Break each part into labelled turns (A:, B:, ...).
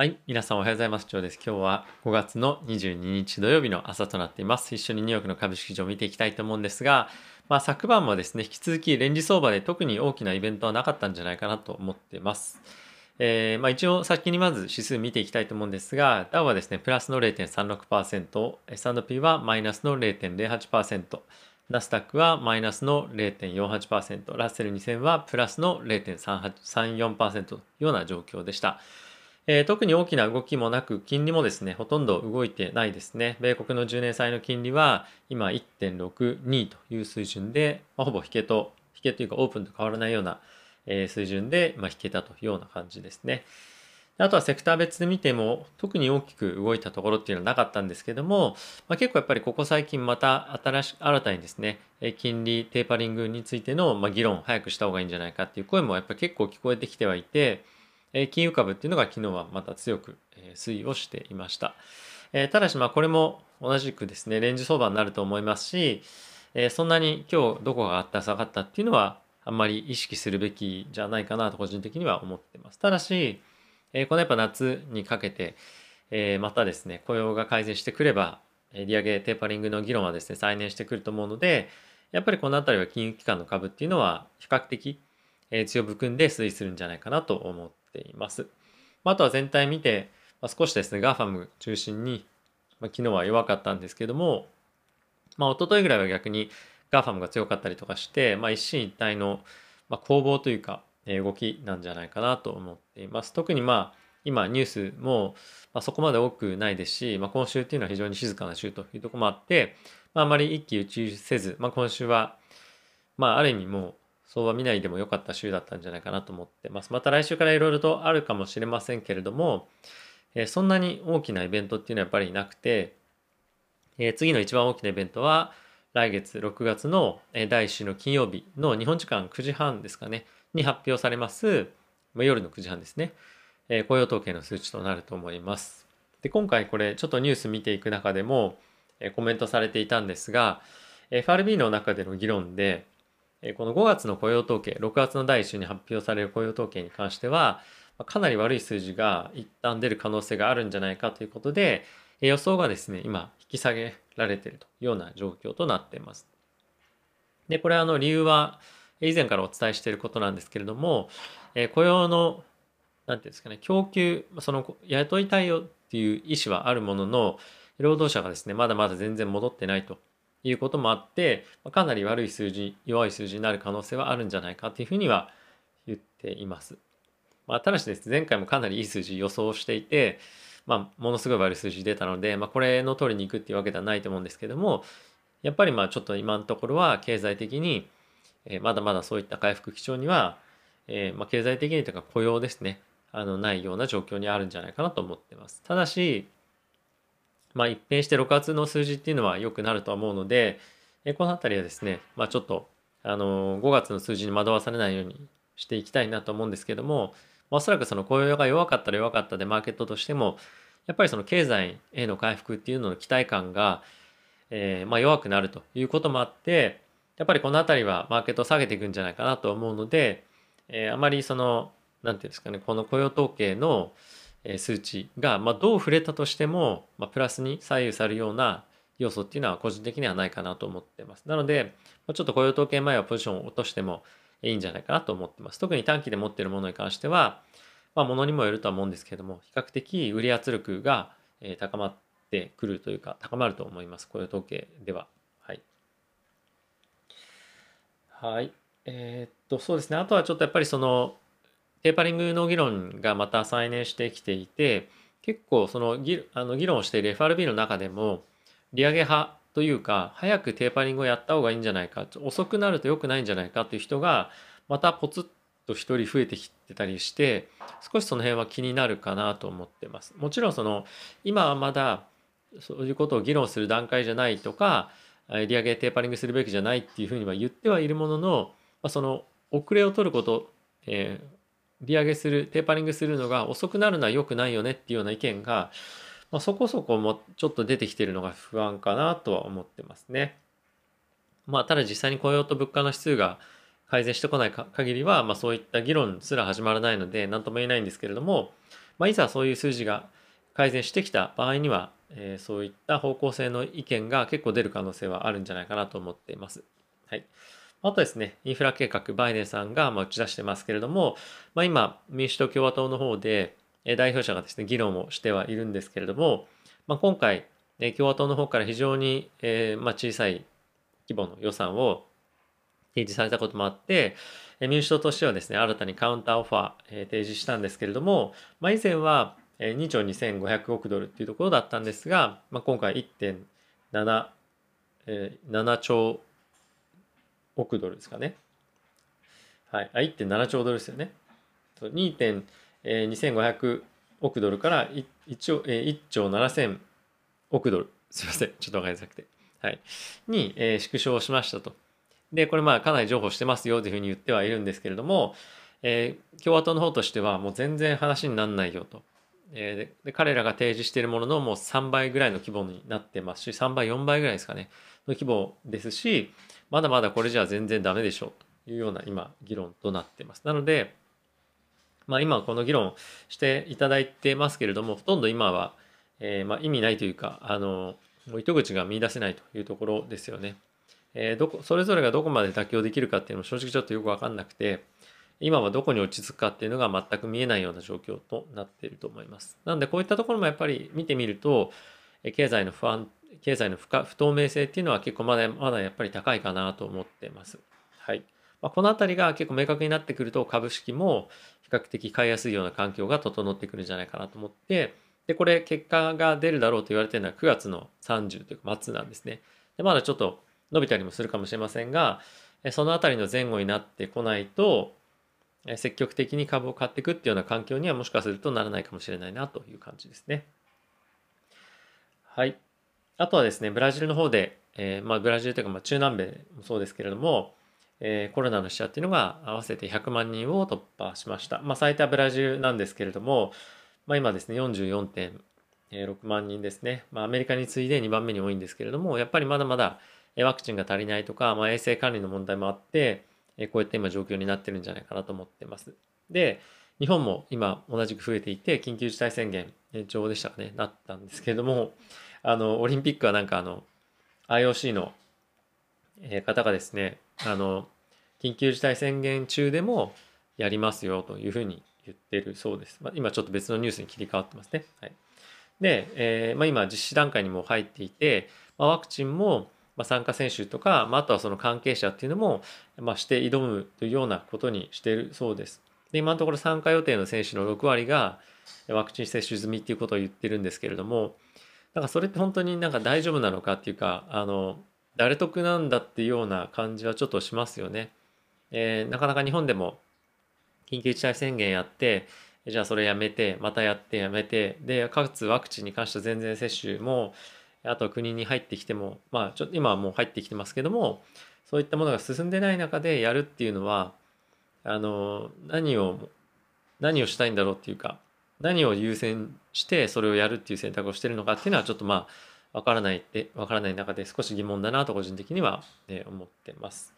A: はい。皆さんおはようございます。長です。今日は5月の22日土曜日の朝となっています。一緒にニューヨークの株式市場を見ていきたいと思うんですが、まあ、昨晩もですね、引き続きレンジ相場で特に大きなイベントはなかったんじゃないかなと思っています。えー、まあ、一応先にまず指数見ていきたいと思うんですが、ダウはですね、プラスの0.36%、S&P はマイナスの0.08%、ナスダックはマイナスの0.48%、ラッセル2000はプラスの0.34%というような状況でした。えー、特に大きな動きもなく、金利もですね、ほとんど動いてないですね。米国の10年債の金利は今1.62という水準で、まあ、ほぼ引けと、引けというかオープンと変わらないような、えー、水準で、まあ、引けたというような感じですね。あとはセクター別で見ても特に大きく動いたところっていうのはなかったんですけども、まあ、結構やっぱりここ最近また新し新たにですね金利テーパリングについてのま議論を早くした方がいいんじゃないかっていう声もやっぱり結構聞こえてきてはいて、え金融株っていうのが昨日はまた強く、え推移をしていました。えただしまあこれも同じくですねレンジ相場になると思いますし、えそんなに今日どこが上がった下がったっていうのはあんまり意識するべきじゃないかなと個人的には思ってます。ただし、えこのやっぱ夏にかけて、えまたですね雇用が改善してくれば利上げテーパリングの議論はですね再燃してくると思うのでやっぱりこの辺りは金融機関の株っていうのは比較的強含んで推移するんじゃないかなと思っています。あとは全体見て、ま少しですね、GAFAM 中心に、ま昨日は弱かったんですけども、まあ、一昨日ぐらいは逆に GAFAM が強かったりとかして、まあ、一進一退の、ま攻防というか、動きなんじゃないかなと思っています。特にまあ、今ニュースも、まそこまで多くないですし、まあ、今週っていうのは非常に静かな週というところもあって、まあ、あまり一喜一憂せず、まあ、今週は、まあ、ある意味もう相場見ないでも良かった週だったんじゃないかなと思ってます。また来週からいろいろとあるかもしれませんけれども、えー、そんなに大きなイベントっていうのはやっぱりなくて、えー、次の一番大きなイベントは来月6月の第1週の金曜日の日本時間9時半ですかね、に発表されます、まあ、夜の9時半ですね、えー、雇用統計の数値となると思います。で、今回これちょっとニュース見ていく中でも、えコメントされていたんですが、FRB の中での議論で、この5月の雇用統計、6月の第1週に発表される雇用統計に関しては、かなり悪い数字が一旦出る可能性があるんじゃないかということで、予想がですね、今引き下げられているというような状況となっています。で、これはあの理由は以前からお伝えしていることなんですけれども、雇用の、なんていうんですかね、供給、その雇いたいよっていう意思はあるものの、労働者がですね、まだまだ全然戻ってないということもあって、かなり悪い数字、弱い数字になる可能性はあるんじゃないかというふうには言っています。まあ、ただしですね、前回もかなりいい数字予想していて、まあ、ものすごい悪い数字出たので、まあ、これの通りにいくっていうわけではないと思うんですけども、やっぱりまあちょっと今のところは経済的に、え、まだまだそういった回復基調には、え、まあ経済的にというか雇用ですね、あのないような状況にあるんじゃないかなと思ってます。ただし、まあ、一変して6月の数字っていうのは良くなるとは思うので、えこの辺りはですね、まあ、ちょっと、あの5月の数字に惑わされないようにしていきたいなと思うんですけども、まあ、おそらくその雇用が弱かったら弱かったでマーケットとしても、やっぱりその経済への回復っていうのの期待感が、えー、まあ弱くなるということもあって、やっぱりこの辺りはマーケットを下げていくんじゃないかなと思うので、えー、あまりその、なんていうんですかね、この雇用統計の、数値が、まあ、どう触れたとしても、まあ、プラスに左右されるような要素っていうのは個人的にはないかなと思ってます。なので、ちょっと雇用統計前はポジションを落としてもいいんじゃないかなと思ってます。特に短期で持っているものに関しては、まあ、ものにもよるとは思うんですけれども、比較的売り圧力が高まってくるというか、高まると思います。雇用統計では。はい。はい。えー、っと、そうですね。あとはちょっとやっぱりその、テーパリングの議論がまた再燃してきていて結構その議あの議論をしている FRB の中でも利上げ派というか早くテーパリングをやった方がいいんじゃないか遅くなると良くないんじゃないかという人がまたポツッと一人増えてきてたりして少しその辺は気になるかなと思ってます。もちろんその今はまだそういうことを議論する段階じゃないとか利上げテーパリングするべきじゃないっていうふうには言ってはいるものの、まあ、その遅れを取ること、えー、利上げするテーパリングするのが遅くなるのは良くないよねっていうような意見が、まあ、そこそこもちょっと出てきてるのが不安かなとは思ってますね。まあただ実際に雇用と物価の指数が改善してこない限りは、まあ、そういった議論すら始まらないので何とも言えないんですけれども、まあ、いざそういう数字が改善してきた場合には、えー、そういった方向性の意見が結構出る可能性はあるんじゃないかなと思っています。はい。あとですね、インフラ計画、バイデンさんがま打ち出してますけれども、まあ、今、民主党、共和党の方で、代表者がですね、議論をしてはいるんですけれども、まあ、今回、共和党の方から非常に、え、ま、小さい規模の予算を提示されたこともあって、民主党としてはですね、新たにカウンターオファー、提示したんですけれども、まあ、以前は2兆2500億ドルっていうところだったんですが、まあ、今回1.7、えー、7兆億ドルですかね。はい。あ、1.7兆ドルですよね。2.2500億ドルから1兆 ,1 兆7000億ドル。すいません。ちょっとわかりづらくて。はい。に、えー、縮小しましたと。で、これまあかなり譲歩してますよというふうに言ってはいるんですけれども、えー、共和党の方としてはもう全然話にならないよと。えー、で彼らが提示しているもののもう3倍ぐらいの規模になってますし、3倍、4倍ぐらいですかね、の規模ですし、まだまだこれじゃ全然ダメでしょうというような今、議論となっています。なので、まあ今この議論していただいてますけれども、ほとんど今は、えー、ま意味ないというか、あの、もう糸口が見出せないというところですよね。えー、どこそれぞれがどこまで妥協できるかっていうのも正直ちょっとよく分かんなくて今はどこに落ち着くかっていうのが全く見えないような状況となっていると思います。なのでこういったところもやっぱり見てみると経済の不安経済の不不透明性っていうのは結構まだまだやっぱり高いかなと思ってます。はい。まあ、この辺りが結構明確になってくると株式も比較的買いやすいような環境が整ってくるんじゃないかなと思ってでこれ結果が出るだろうと言われてるのは9月の30というか末なんですね。でまだちょっと伸びたりもするかもしれませんが、そのあたりの前後になってこないと、積極的に株を買っていくっていうような環境にはもしかするとならないかもしれないなという感じですね。はい。あとはですね、ブラジルの方で、えー、まあブラジルというかまあ中南米もそうですけれども、えー、コロナの死者っていうのが合わせて100万人を突破しました。まあ最多ブラジルなんですけれども、まあ今ですね、44.6万人ですね。まあアメリカに次いで2番目に多いんですけれども、やっぱりまだまだワクチンが足りないとか、まあ、衛生管理の問題もあって、こういった今状況になってるんじゃないかなと思ってます。で、日本も今同じく増えていて、緊急事態宣言延長でしたかね、なったんですけれども、あの、オリンピックはなんかあの、IOC の方がですね、あの、緊急事態宣言中でもやりますよというふうに言ってるそうです。まあ、今ちょっと別のニュースに切り替わってますね。はい、で、えーまあ、今実施段階にも入っていて、まあ、ワクチンも、参加選手とか、まあ、あとはその関係者っていうのも、まあ、して挑むというようなことにしてるそうです。で今のところ参加予定の選手の6割がワクチン接種済みっていうことを言ってるんですけれどもなんかそれって本当になんか大丈夫なのかっていうかあの誰得なんだっていうような感じはちょっとしますよね。えー、なかなか日本でも緊急事態宣言やってじゃあそれやめてまたやってやめてでかつワクチンに関しては全然接種もあと国に入ってきても、まあ、ちょっと今はもう入ってきてますけども、そういったものが進んでない中でやるっていうのは、あの、何を、何をしたいんだろうっていうか、何を優先してそれをやるっていう選択をしてるのかっていうのはちょっとまあ、わからないって、わからない中で少し疑問だなと個人的には、ね、思ってます。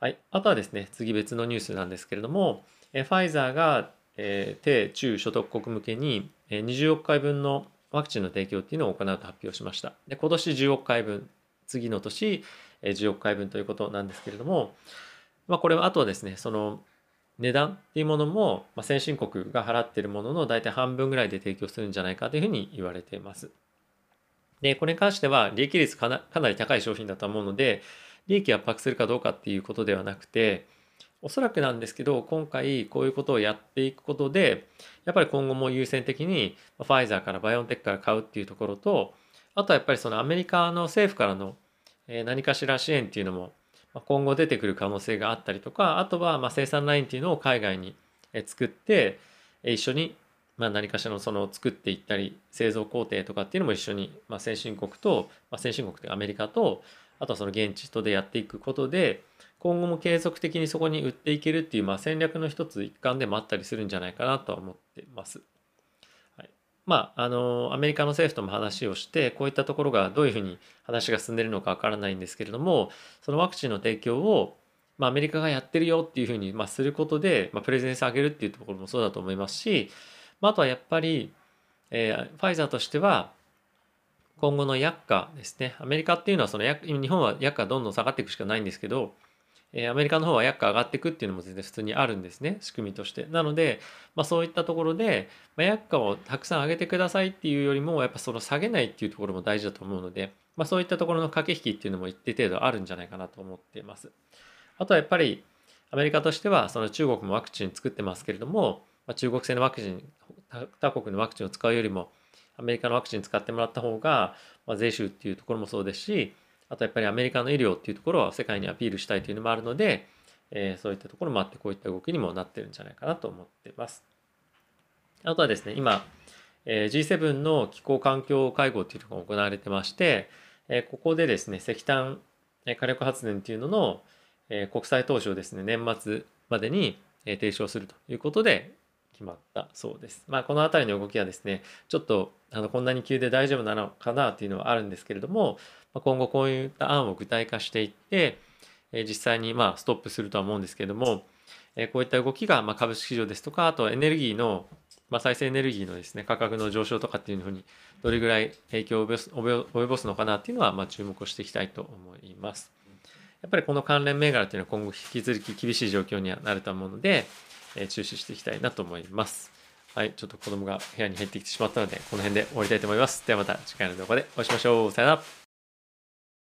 A: はい。あとはですね、次別のニュースなんですけれどもえ、ファイザーが、えー、低中所得国向けに20億回分のワクチンの提供っていうのを行うと発表しました。で今年10億回分、次の年10億回分ということなんですけれども、まあ、これはあとはですね、その値段っていうものも、まあ、先進国が払っているものの大体半分ぐらいで提供するんじゃないかというふうに言われています。で、これに関しては利益率かなかなり高い商品だと思うので、利益圧迫するかどうかっていうことではなくて、おそらくなんですけど、今回こういうことをやっていくことで、やっぱり今後も優先的にファイザーからバイオンテックから買うっていうところと、あとはやっぱりそのアメリカの政府からの何かしら支援っていうのも今後出てくる可能性があったりとか、あとはま生産ラインっていうのを海外に作って、一緒にま何かしらのその作っていったり、製造工程とかっていうのも一緒に、ま先進国と、ま先進国というアメリカと、あとはその現地とでやっていくことで、今後も継続的にそこに売っていけるっていう、まあ、戦略の一つ一環でもあったりするんじゃないかなとは思ってます。まあ、あの、アメリカの政府とも話をして、こういったところがどういうふうに話が進んでいるのかわからないんですけれども、そのワクチンの提供を、まあ、アメリカがやってるよっていうふうに、まあ、することで、まあ、プレゼンス上げるっていうところもそうだと思いますし、まあ、あとはやっぱり、えー、ファイザーとしては今後の薬価ですね。アメリカっていうのはその薬日本は薬価どんどん下がっていくしかないんですけどえアメリカの方は薬価上がっていくっていうのも全然普通にあるんですね仕組みとして。なので、まあ、そういったところで、まあ、薬価をたくさん上げてくださいっていうよりもやっぱその下げないっていうところも大事だと思うので、まあ、そういったところの駆け引きっていうのも一定程度あるんじゃないかなと思っています。あとはやっぱりアメリカとしてはその中国もワクチン作ってますけれども、ま、中国製のワクチン他国のワクチンを使うよりもアメリカのワクチン使ってもらった方が、ま、税収っていうところもそうですしあとやっぱりアメリカの医療っていうところを世界にアピールしたいというのもあるので、えー、そういったところもあってこういった動きにもなってるんじゃないかなと思ってます。あとはですね今、えー、G7 の気候環境会合っていうのが行われてまして、えー、ここでですね石炭火力発電っていうのの、え、国際投資をですね年末までに提唱するということで決まったそうです。まあ、この辺りの動きはですねちょっとあのこんなに急で大丈夫なのかなというのはあるんですけれども今後こういった案を具体化していってえ実際にまあストップするとは思うんですけれどもえこういった動きがま株式市場ですとかあとエネルギーのま再生エネルギーのですね価格の上昇とかっていうふうにどれぐらい影響を及ぼすのかなっていうのはま注目をしていきたいと思います。やっぱりこの関連銘柄というのは今後引き続き厳しい状況にはなると思うので、え注視していきたいなと思います。はい、ちょっと子供が部屋に入ってきてしまったので、この辺で終わりたいと思います。ではまた次回の動画でお会いしましょう。さよなら。